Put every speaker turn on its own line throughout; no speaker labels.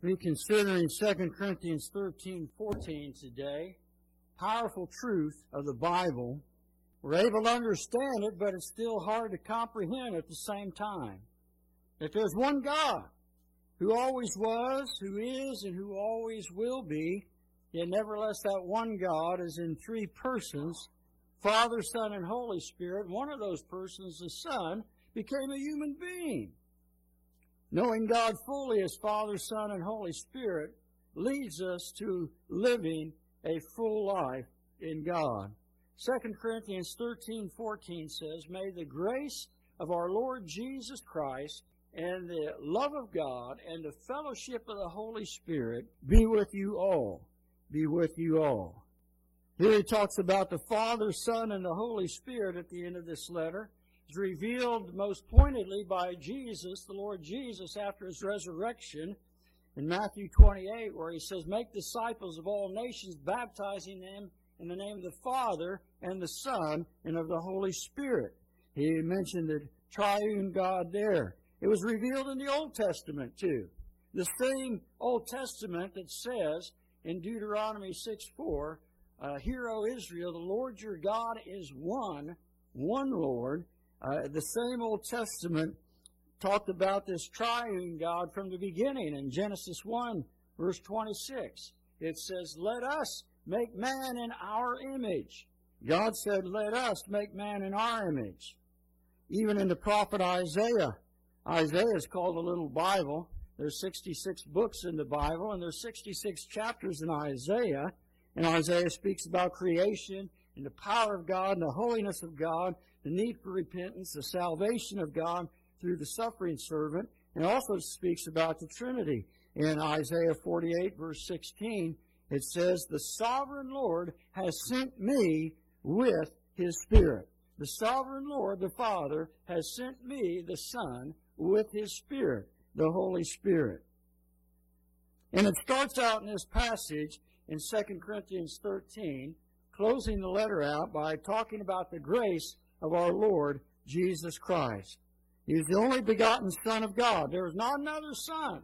We're considering 2 Corinthians 13, 14 today. Powerful truth of the Bible. We're able to understand it, but it's still hard to comprehend at the same time. That there's one God who always was, who is, and who always will be, yet nevertheless that one God is in three persons, Father, Son, and Holy Spirit. One of those persons, the Son, became a human being. Knowing God fully as Father, Son, and Holy Spirit leads us to living a full life in God. 2 Corinthians 13, 14 says, May the grace of our Lord Jesus Christ and the love of God and the fellowship of the Holy Spirit be with you all. Be with you all. Here he talks about the Father, Son, and the Holy Spirit at the end of this letter is revealed most pointedly by Jesus, the Lord Jesus, after his resurrection in Matthew 28, where he says, Make disciples of all nations, baptizing them in the name of the Father and the Son and of the Holy Spirit. He mentioned the triune God there. It was revealed in the Old Testament too. The same Old Testament that says in Deuteronomy 6 4, uh, Hear, O Israel, the Lord your God is one, one Lord, uh, the same Old Testament talked about this triune God from the beginning in Genesis 1, verse 26. It says, Let us make man in our image. God said, Let us make man in our image. Even in the prophet Isaiah, Isaiah is called a little Bible. There's 66 books in the Bible, and there's 66 chapters in Isaiah. And Isaiah speaks about creation and the power of God and the holiness of God the need for repentance, the salvation of God through the suffering servant, and also speaks about the Trinity. In Isaiah 48, verse 16, it says, The sovereign Lord has sent me with his Spirit. The sovereign Lord, the Father, has sent me, the Son, with his Spirit, the Holy Spirit. And it starts out in this passage in 2 Corinthians 13, closing the letter out by talking about the grace of our Lord Jesus Christ. He is the only begotten Son of God. There is not another Son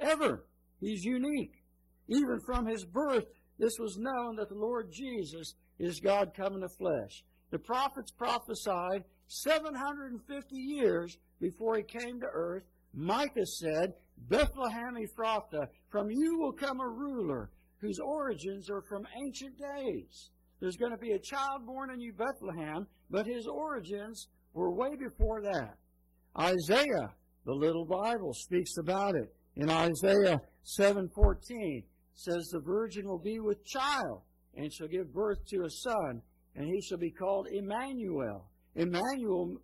ever. He's unique. Even from his birth, this was known that the Lord Jesus is God come in the flesh. The prophets prophesied 750 years before he came to earth. Micah said, Bethlehem Ephrathah, from you will come a ruler whose origins are from ancient days. There's going to be a child born in you, Bethlehem, but his origins were way before that. Isaiah, the little Bible, speaks about it. In Isaiah 7:14 says the virgin will be with child and shall give birth to a son and he shall be called Emmanuel. Emmanuel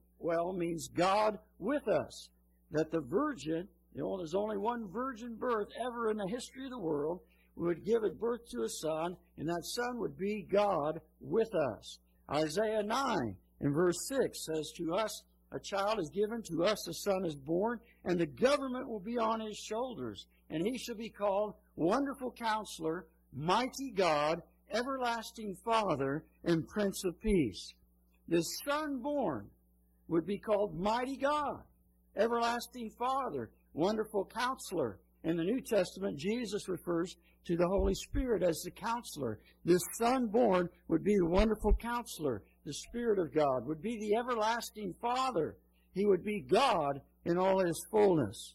means God with us. That the virgin, you know, there's only one virgin birth ever in the history of the world, would give it birth to a son, and that son would be God with us. Isaiah 9 in verse 6 says, To us a child is given, to us a son is born, and the government will be on his shoulders, and he shall be called Wonderful Counselor, Mighty God, Everlasting Father, and Prince of Peace. The son born would be called Mighty God, Everlasting Father, Wonderful Counselor. In the New Testament, Jesus refers to the Holy Spirit as the counselor. This son born would be the wonderful counselor. The Spirit of God would be the everlasting Father. He would be God in all his fullness.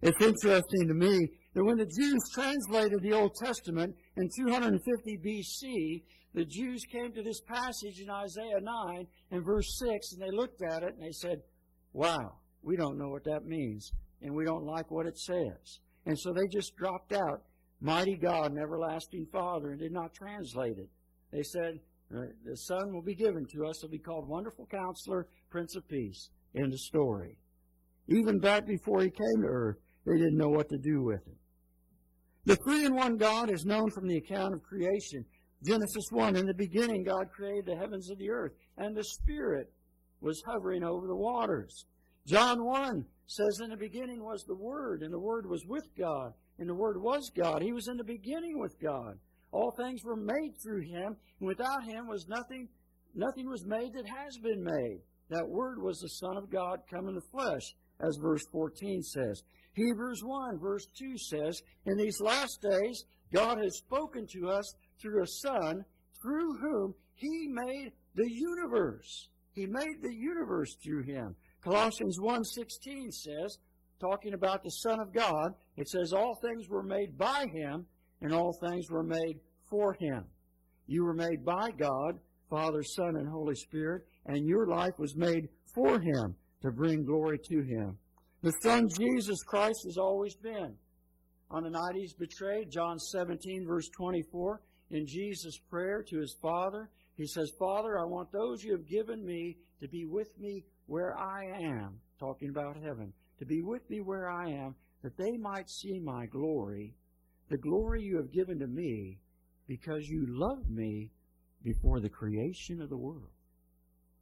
It's interesting to me that when the Jews translated the Old Testament in 250 BC, the Jews came to this passage in Isaiah 9 and verse 6 and they looked at it and they said, Wow, we don't know what that means and we don't like what it says. And so they just dropped out mighty God and everlasting Father, and did not translate it. They said, uh, the Son will be given to us. He'll be called Wonderful Counselor, Prince of Peace. End of story. Even back before he came to earth, they didn't know what to do with it. The three in one God is known from the account of creation. Genesis 1, in the beginning God created the heavens and the earth, and the Spirit was hovering over the waters. John 1 says, In the beginning was the Word, and the Word was with God, and the Word was God. He was in the beginning with God. All things were made through him, and without him was nothing nothing was made that has been made. That word was the Son of God come in the flesh, as verse 14 says. Hebrews 1 verse 2 says, In these last days, God has spoken to us through a Son, through whom He made the universe. He made the universe through Him. Colossians 1.16 says, talking about the Son of God, it says, All things were made by Him, and all things were made for Him. You were made by God, Father, Son, and Holy Spirit, and your life was made for Him to bring glory to Him. The Son Jesus Christ has always been. On the night He's betrayed, John 17, verse 24, in Jesus' prayer to His Father, He says, Father, I want those you have given me to be with me where I am, talking about heaven, to be with me where I am, that they might see my glory, the glory you have given to me, because you loved me before the creation of the world.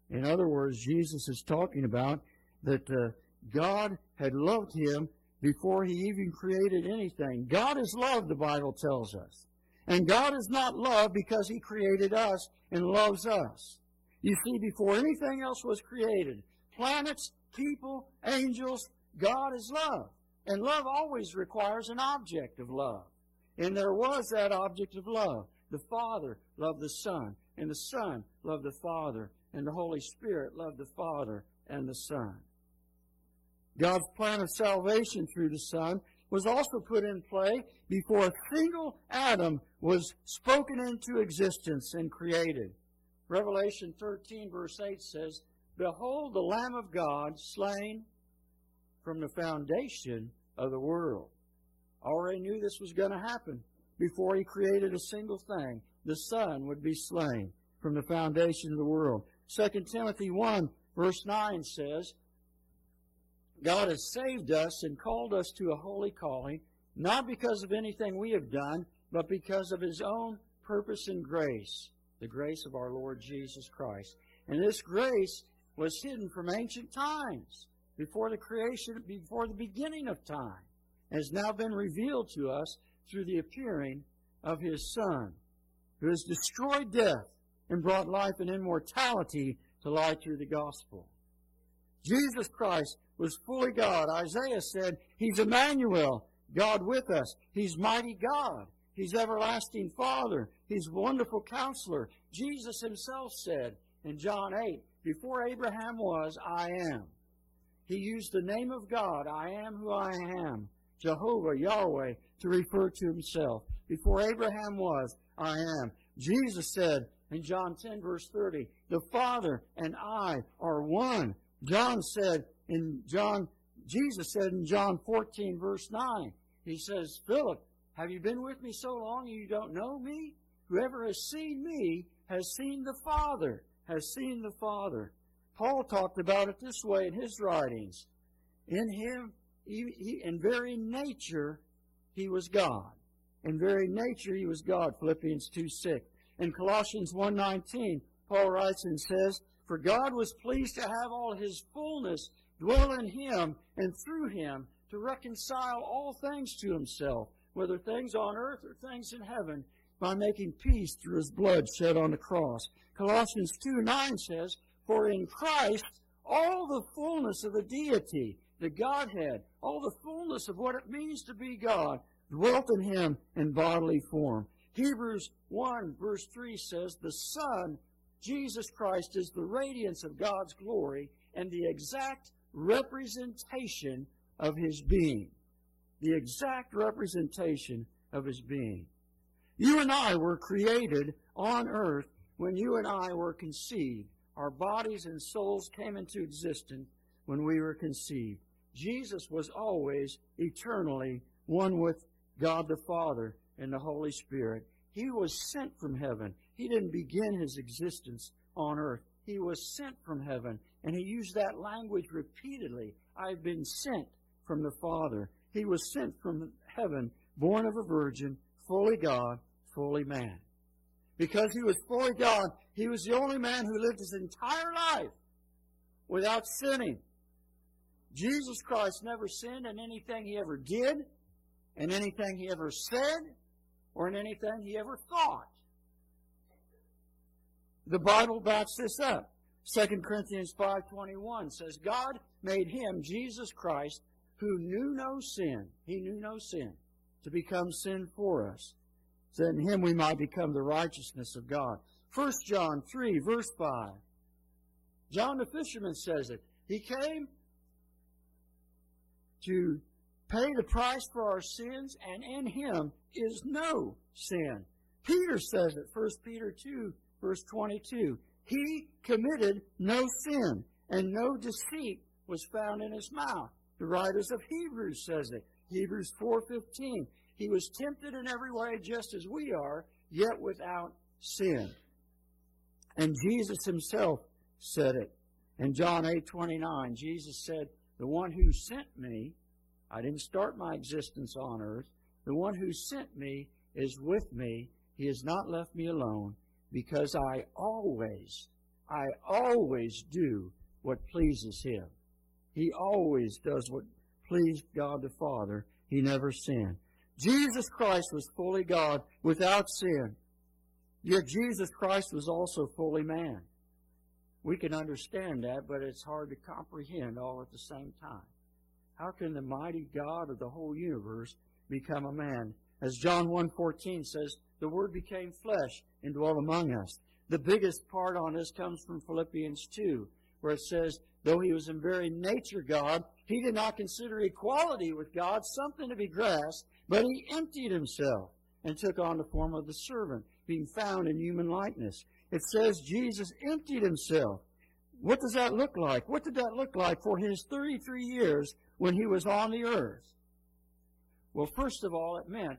In other words, Jesus is talking about that uh, God had loved him before he even created anything. God is love, the Bible tells us. And God is not love because he created us and loves us. You see, before anything else was created, planets, people, angels, God is love. And love always requires an object of love. And there was that object of love. The Father loved the Son, and the Son loved the Father, and the Holy Spirit loved the Father and the Son. God's plan of salvation through the Son was also put in play before a single atom was spoken into existence and created. Revelation 13, verse 8 says, Behold the Lamb of God slain from the foundation of the world. Already knew this was going to happen before he created a single thing. The Son would be slain from the foundation of the world. 2 Timothy 1, verse 9 says, God has saved us and called us to a holy calling, not because of anything we have done, but because of His own purpose and grace, the grace of our Lord Jesus Christ. And this grace was hidden from ancient times, before the creation, before the beginning of time, has now been revealed to us through the appearing of His Son, who has destroyed death and brought life and immortality to light through the gospel. Jesus Christ was fully God. Isaiah said, He's Emmanuel, God with us. He's mighty God. He's everlasting Father. He's wonderful counselor. Jesus himself said in John 8, Before Abraham was, I am. He used the name of God, I am who I am, Jehovah, Yahweh, to refer to himself. Before Abraham was, I am. Jesus said in John 10, verse 30, The Father and I are one. John said in John, Jesus said in John 14, verse 9, He says, Philip, have you been with me so long and you don't know me? Whoever has seen me has seen the Father, has seen the Father. Paul talked about it this way in his writings. In him, he, he, in very nature, he was God. In very nature, he was God. Philippians 2 6. In Colossians 1.19, Paul writes and says, For God was pleased to have all his fullness dwell in him and through him to reconcile all things to himself, whether things on earth or things in heaven, by making peace through his blood shed on the cross. Colossians 2 9 says, For in Christ all the fullness of the deity, the Godhead, all the fullness of what it means to be God, dwelt in him in bodily form. Hebrews 1 verse 3 says, The Son, Jesus Christ, is the radiance of God's glory and the exact representation of his being. The exact representation of his being. You and I were created on earth when you and I were conceived. Our bodies and souls came into existence when we were conceived. Jesus was always eternally one with God the Father and the Holy Spirit. He was sent from heaven. He didn't begin his existence on earth. He was sent from heaven. And he used that language repeatedly. I've been sent from the Father. He was sent from heaven, born of a virgin, fully God, fully man. Because he was fully God, he was the only man who lived his entire life without sinning. Jesus Christ never sinned in anything he ever did, in anything he ever said, or in anything he ever thought. The Bible backs this up. 2 Corinthians 5.21 says, God made him, Jesus Christ, who knew no sin, he knew no sin, to become sin for us, that in him we might become the righteousness of God. 1 John 3, verse 5. John the fisherman says it. He came to pay the price for our sins, and in him is no sin. Peter says it, 1 Peter 2, verse 22. He committed no sin, and no deceit was found in his mouth. The writers of Hebrews says it. Hebrews 4:15. He was tempted in every way just as we are, yet without sin. And Jesus himself said it. In John 8:29, Jesus said, "The one who sent me, I didn't start my existence on earth. The one who sent me is with me. He has not left me alone because I always, I always do what pleases him." He always does what pleased God the Father. He never sinned. Jesus Christ was fully God without sin. Yet Jesus Christ was also fully man. We can understand that, but it's hard to comprehend all at the same time. How can the mighty God of the whole universe become a man? As John 1.14 says, the Word became flesh and dwelt among us. The biggest part on this comes from Philippians 2, where it says, Though he was in very nature God, he did not consider equality with God something to be grasped, but he emptied himself and took on the form of the servant, being found in human likeness. It says Jesus emptied himself. What does that look like? What did that look like for his 33 years when he was on the earth? Well, first of all, it meant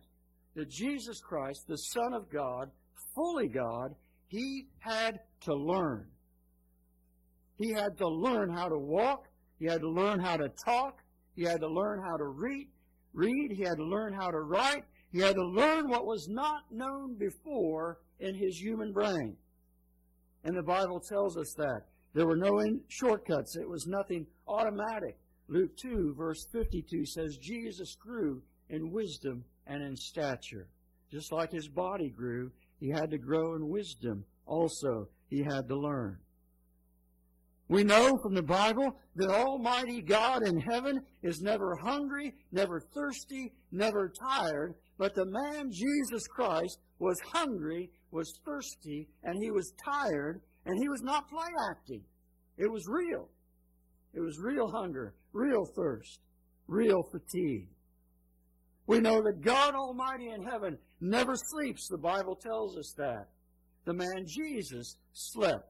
that Jesus Christ, the Son of God, fully God, he had to learn. He had to learn how to walk. He had to learn how to talk. He had to learn how to read. Read. He had to learn how to write. He had to learn what was not known before in his human brain. And the Bible tells us that. There were no shortcuts. It was nothing automatic. Luke 2, verse 52 says, Jesus grew in wisdom and in stature. Just like his body grew, he had to grow in wisdom also. He had to learn. We know from the Bible that Almighty God in heaven is never hungry, never thirsty, never tired, but the man Jesus Christ was hungry, was thirsty, and he was tired, and he was not play acting. It was real. It was real hunger, real thirst, real fatigue. We know that God Almighty in heaven never sleeps. The Bible tells us that. The man Jesus slept.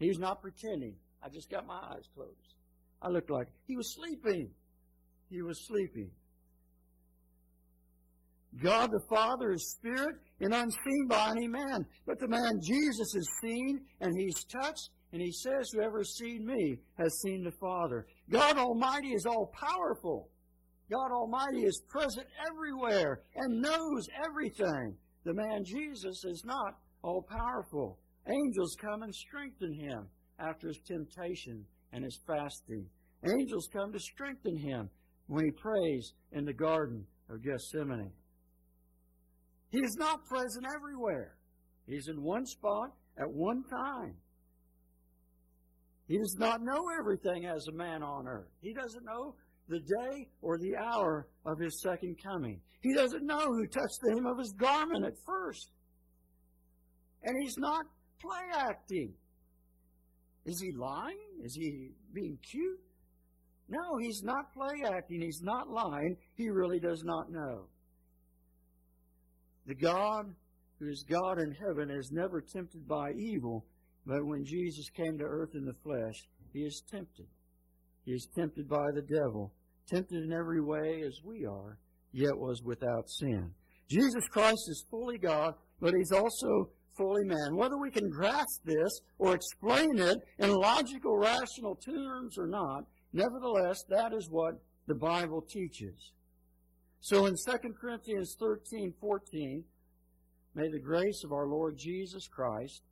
He's not pretending. I just got my eyes closed. I looked like he was sleeping. He was sleeping. God the Father is spirit and unseen by any man. But the man Jesus is seen and he's touched and he says, Whoever has seen me has seen the Father. God Almighty is all powerful. God Almighty is present everywhere and knows everything. The man Jesus is not all powerful. Angels come and strengthen him after his temptation and his fasting. Angels come to strengthen him when he prays in the Garden of Gethsemane. He is not present everywhere. He's in one spot at one time. He does not know everything as a man on earth. He doesn't know the day or the hour of his second coming. He doesn't know who touched the hem of his garment at first. And he's not play acting. Is he lying? Is he being cute? No, he's not play acting. He's not lying. He really does not know. The God who is God in heaven is never tempted by evil, but when Jesus came to earth in the flesh, he is tempted. He is tempted by the devil, tempted in every way as we are, yet was without sin. Jesus Christ is fully God, but he's also fully man. Whether we can grasp this or explain it in logical, rational terms or not, nevertheless, that is what the Bible teaches. So in 2 Corinthians 13, 14, may the grace of our Lord Jesus Christ,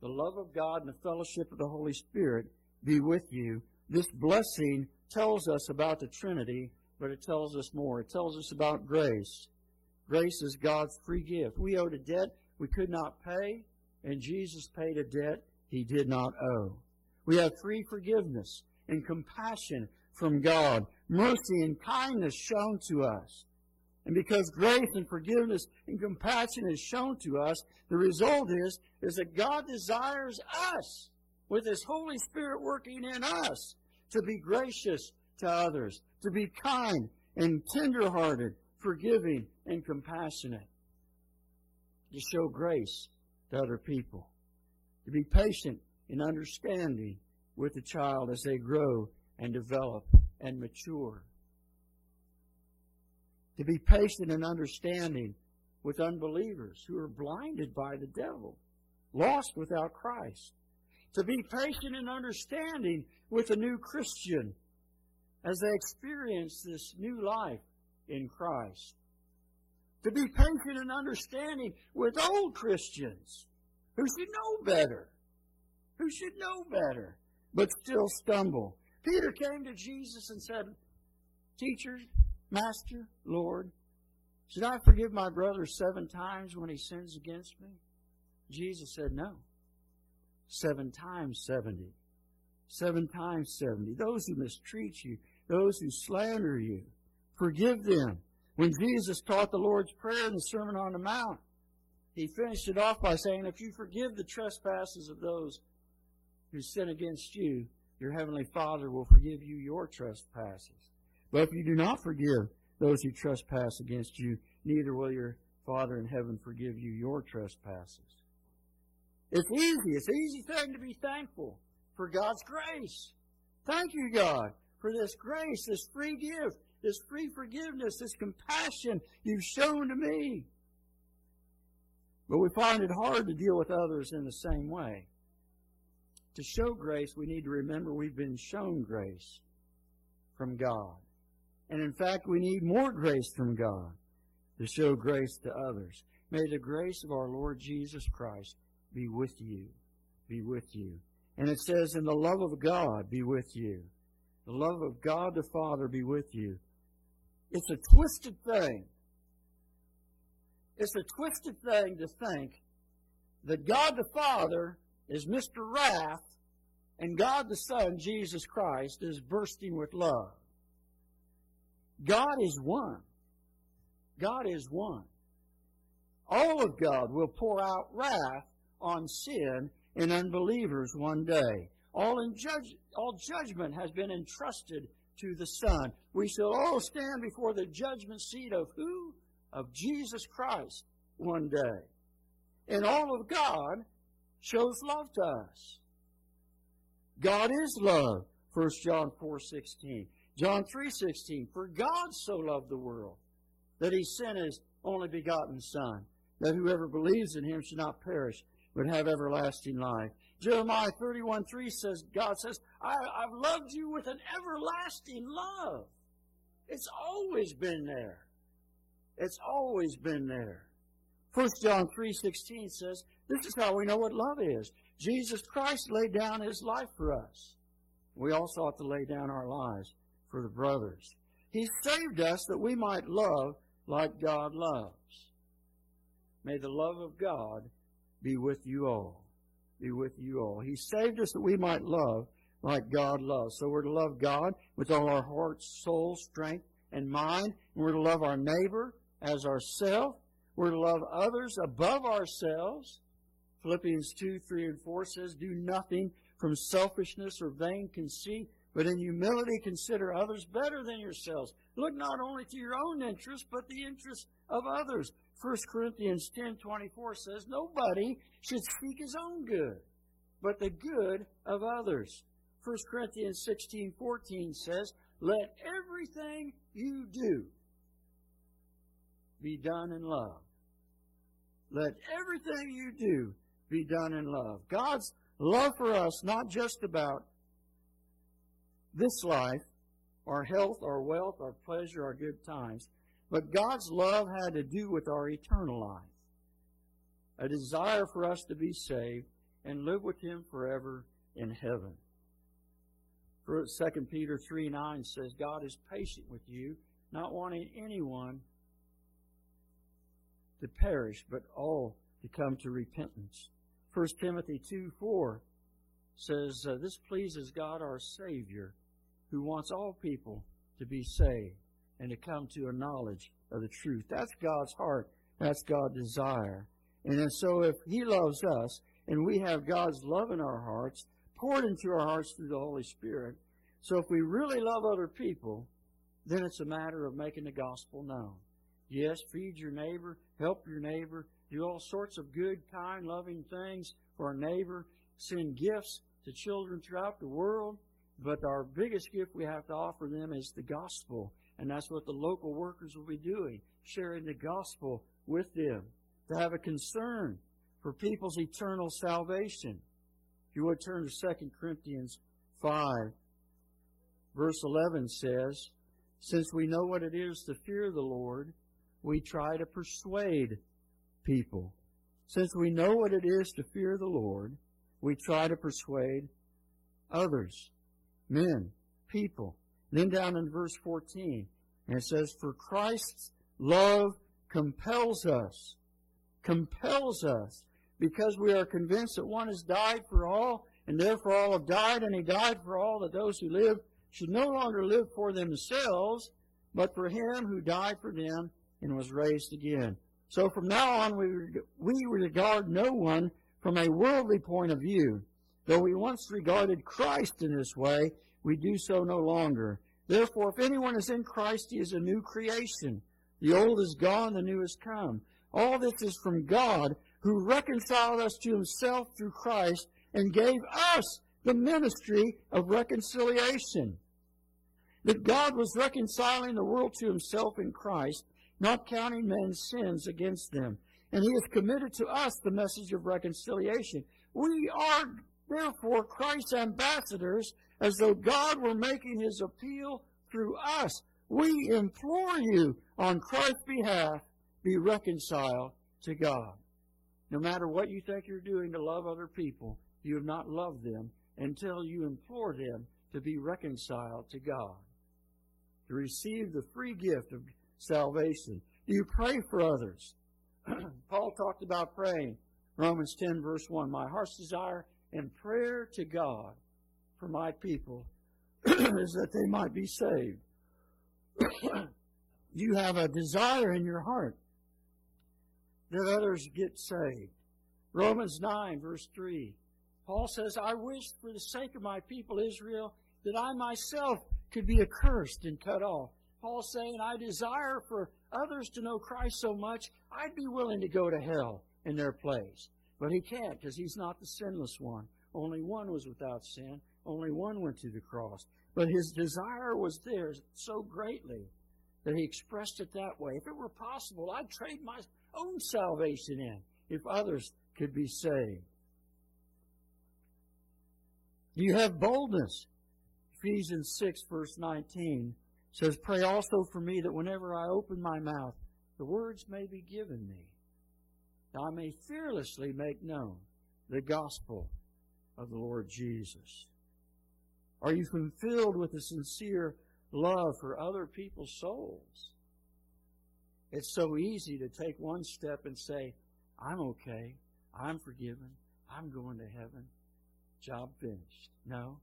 the love of God, and the fellowship of the Holy Spirit be with you. This blessing tells us about the Trinity, but it tells us more. It tells us about grace. Grace is God's free gift. We owed a debt we could not pay, and Jesus paid a debt he did not owe. We have free forgiveness and compassion from God, mercy and kindness shown to us. And because grace and forgiveness and compassion is shown to us, the result is, is that God desires us, with His Holy Spirit working in us, to be gracious to others, to be kind and tenderhearted, forgiving and compassionate, to show grace to other people, to be patient in understanding with the child as they grow and develop and mature to be patient and understanding with unbelievers who are blinded by the devil, lost without Christ. To be patient and understanding with a new Christian as they experience this new life in Christ. To be patient and understanding with old Christians who should know better, who should know better, but still stumble. Peter came to Jesus and said, Teacher, Master, Lord, should I forgive my brother seven times when he sins against me? Jesus said, No. Seven times seventy. Seven times seventy. Those who mistreat you, those who slander you, forgive them. When Jesus taught the Lord's Prayer in the Sermon on the Mount, he finished it off by saying, If you forgive the trespasses of those who sin against you, your heavenly Father will forgive you your trespasses. But if you do not forgive those who trespass against you, neither will your Father in heaven forgive you your trespasses. It's easy. It's an easy thing to be thankful for God's grace. Thank you, God, for this grace, this free gift, this free forgiveness, this compassion you've shown to me. But we find it hard to deal with others in the same way. To show grace, we need to remember we've been shown grace from God. And in fact, we need more grace from God to show grace to others. May the grace of our Lord Jesus Christ be with you. Be with you. And it says, in the love of God be with you. The love of God the Father be with you. It's a twisted thing. It's a twisted thing to think that God the Father is Mr. Wrath and God the Son, Jesus Christ, is bursting with love. God is one. God is one. All of God will pour out wrath on sin and unbelievers one day. All, judge, all judgment has been entrusted to the Son. We shall all stand before the judgment seat of who? Of Jesus Christ one day. And all of God shows love to us. God is love. 1 John 4 16. John 3:16 For God so loved the world that he sent his only begotten son that whoever believes in him should not perish but have everlasting life. Jeremiah 31:3 says God says I, I've loved you with an everlasting love. It's always been there. It's always been there. 1 John 3:16 says, this is how we know what love is. Jesus Christ laid down his life for us. We also ought to lay down our lives for the brothers. He saved us that we might love like God loves. May the love of God be with you all. Be with you all. He saved us that we might love like God loves. So we're to love God with all our heart, soul, strength, and mind. And we're to love our neighbor as ourselves. We're to love others above ourselves. Philippians 2, 3, and 4 says, Do nothing from selfishness or vain conceit, but in humility consider others better than yourselves. Look not only to your own interest, but the interest of others. 1 Corinthians 10:24 says, "Nobody should seek his own good, but the good of others." 1 Corinthians 16:14 says, "Let everything you do be done in love." Let everything you do be done in love. God's love for us not just about this life, our health, our wealth, our pleasure, our good times. But God's love had to do with our eternal life. A desire for us to be saved and live with Him forever in heaven. 2 Peter 3 9 says, God is patient with you, not wanting anyone to perish, but all to come to repentance. 1 Timothy 2 4 says, uh, This pleases God our Savior who wants all people to be saved and to come to a knowledge of the truth. That's God's heart. That's God's desire. And so if He loves us and we have God's love in our hearts, poured into our hearts through the Holy Spirit, so if we really love other people, then it's a matter of making the gospel known. Yes, feed your neighbor, help your neighbor, do all sorts of good, kind, loving things for our neighbor, send gifts to children throughout the world. But our biggest gift we have to offer them is the gospel. And that's what the local workers will be doing, sharing the gospel with them, to have a concern for people's eternal salvation. If you would turn to 2 Corinthians 5, verse 11 says, Since we know what it is to fear the Lord, we try to persuade people. Since we know what it is to fear the Lord, we try to persuade others, men, people. Then down in verse 14, and it says, For Christ's love compels us, compels us, because we are convinced that one has died for all, and therefore all have died, and he died for all, that those who live should no longer live for themselves, but for him who died for them and was raised again. So from now on, we, we regard no one from a worldly point of view. Though we once regarded Christ in this way, we do so no longer. Therefore, if anyone is in Christ, he is a new creation. The old is gone, the new has come. All this is from God, who reconciled us to himself through Christ and gave us the ministry of reconciliation. That God was reconciling the world to himself in Christ, not counting men's sins against them. And he has committed to us the message of reconciliation. We are therefore Christ's ambassadors as though God were making his appeal through us. We implore you on Christ's behalf, be reconciled to God. No matter what you think you're doing to love other people, you have not loved them until you implore them to be reconciled to God, to receive the free gift of salvation? Do you pray for others? Paul talked about praying. Romans 10, verse 1. My heart's desire and prayer to God for my people is that they might be saved. you have a desire in your heart that others get saved. Romans 9, verse 3. Paul says, I wish for the sake of my people Israel that I myself could be accursed and cut off. Paul's saying, I desire for others to know Christ so much, I'd be willing to go to hell in their place. But he can't because he's not the sinless one. Only one was without sin. Only one went to the cross. But his desire was there so greatly that he expressed it that way. If it were possible, I'd trade my own salvation in if others could be saved. Do you have boldness? Ephesians 6, verse 19 says, Pray also for me that whenever I open my mouth, the words may be given me, that I may fearlessly make known the gospel of the Lord Jesus. Are you fulfilled with a sincere love for other people's souls? It's so easy to take one step and say, I'm okay, I'm forgiven, I'm going to heaven, job finished. No.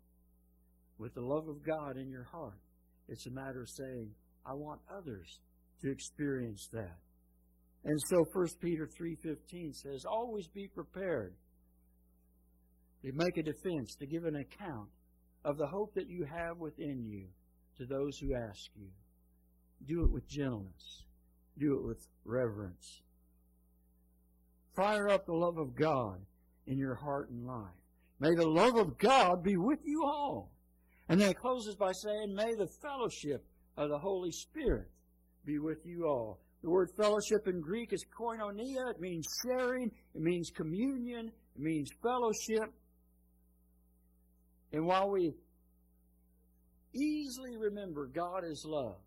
With the love of God in your heart, it's a matter of saying, I want others to experience that. And so 1 Peter 3.15 says, always be prepared to make a defense, to give an account of the hope that you have within you to those who ask you. Do it with gentleness. Do it with reverence. Fire up the love of God in your heart and life. May the love of God be with you all. And then it closes by saying, May the fellowship of the Holy Spirit be with you all. The word fellowship in Greek is koinonia. It means sharing. It means communion. It means fellowship. And while we easily remember God is love,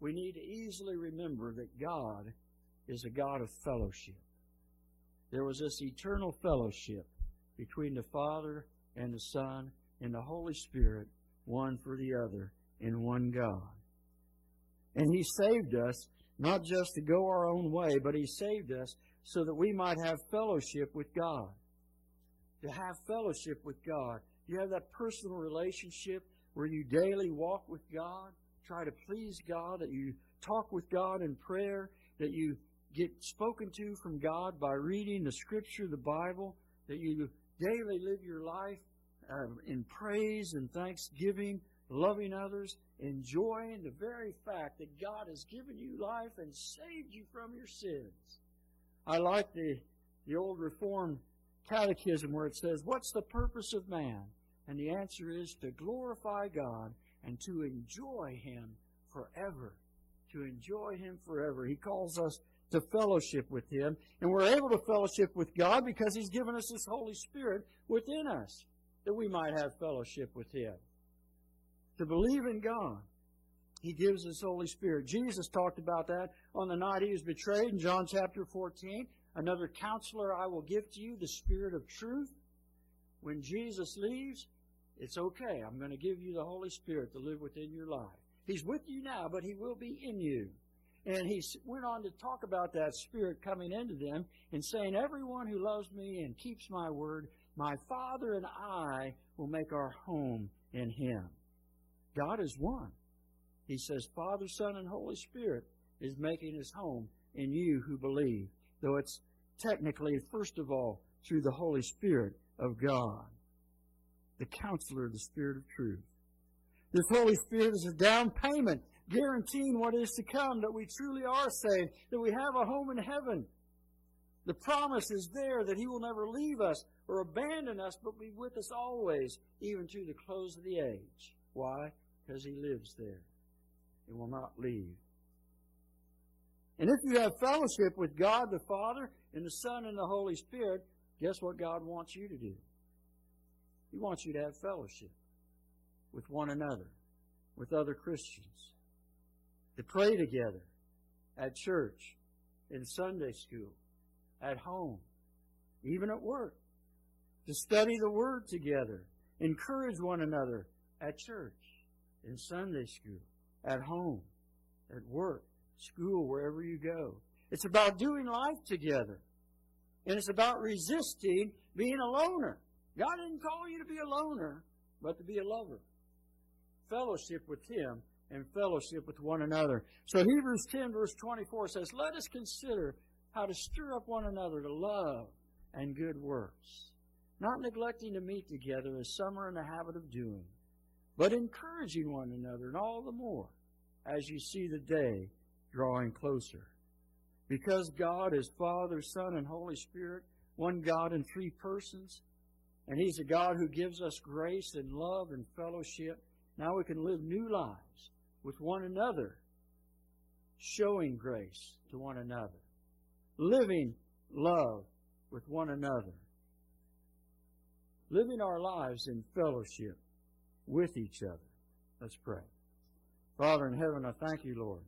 we need to easily remember that God is a God of fellowship. There was this eternal fellowship between the Father and the Son and the Holy Spirit, one for the other, in one God. And He saved us not just to go our own way, but He saved us so that we might have fellowship with God. To have fellowship with God. You have that personal relationship where you daily walk with God, try to please God, that you talk with God in prayer, that you get spoken to from God by reading the Scripture, the Bible, that you daily live your life um, in praise and thanksgiving, loving others, enjoying the very fact that God has given you life and saved you from your sins. I like the, the old Reformed Catechism where it says, What's the purpose of man? And the answer is to glorify God and to enjoy Him forever. To enjoy Him forever. He calls us to fellowship with Him. And we're able to fellowship with God because He's given us His Holy Spirit within us that we might have fellowship with Him. To believe in God, He gives His Holy Spirit. Jesus talked about that on the night He was betrayed in John chapter 14. Another counselor I will give to you, the Spirit of truth. When Jesus leaves, it's okay. I'm going to give you the Holy Spirit to live within your life. He's with you now, but He will be in you. And he went on to talk about that Spirit coming into them and saying, Everyone who loves me and keeps my word, my Father and I will make our home in Him. God is one. He says, Father, Son, and Holy Spirit is making His home in you who believe, though it's technically, first of all, through the Holy Spirit of God, the counselor, the Spirit of truth. This Holy Spirit is a down payment guaranteeing what is to come, that we truly are saved, that we have a home in heaven. The promise is there that He will never leave us or abandon us, but be with us always, even to the close of the age. Why? Because He lives there. He will not leave. And if you have fellowship with God the Father and the Son and the Holy Spirit, guess what God wants you to do? He wants you to have fellowship with one another, with other Christians to pray together at church, in Sunday school, at home, even at work, to study the Word together, encourage one another at church, in Sunday school, at home, at work, school, wherever you go. It's about doing life together. And it's about resisting being a loner. God didn't call you to be a loner, but to be a lover. Fellowship with Him and fellowship with one another. So Hebrews 10 verse 24 says, Let us consider how to stir up one another to love and good works, not neglecting to meet together as some are in the habit of doing, but encouraging one another and all the more as you see the day drawing closer. Because God is Father, Son, and Holy Spirit, one God in three persons, and He's a God who gives us grace and love and fellowship. Now we can live new lives with one another, showing grace to one another, living love with one another, living our lives in fellowship with each other. Let's pray. Father in heaven, I thank you, Lord.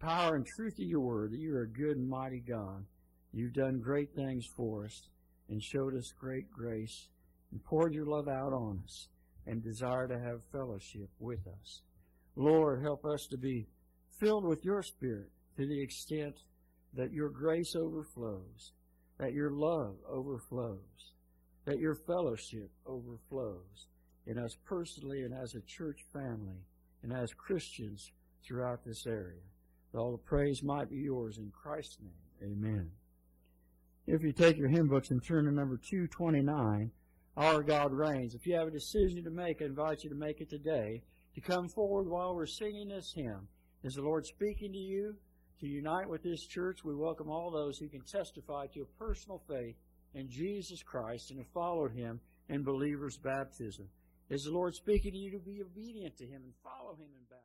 Power and truth of your word, that you are a good and mighty God. You've done great things for us and showed us great grace and poured your love out on us and desire to have fellowship with us. Lord, help us to be filled with your Spirit to the extent that your grace overflows, that your love overflows, that your fellowship overflows in us personally and as a church family and as Christians throughout this area. That all the praise might be yours in Christ's name. Amen. If you take your hymn books and turn to number 229, Our God Reigns. If you have a decision to make, I invite you to make it today to come forward while we're singing this hymn. Is the Lord speaking to you? To unite with this church, we welcome all those who can testify to a personal faith in Jesus Christ and have followed Him in believer's baptism. Is the Lord speaking to you to be obedient to Him and follow Him in baptism?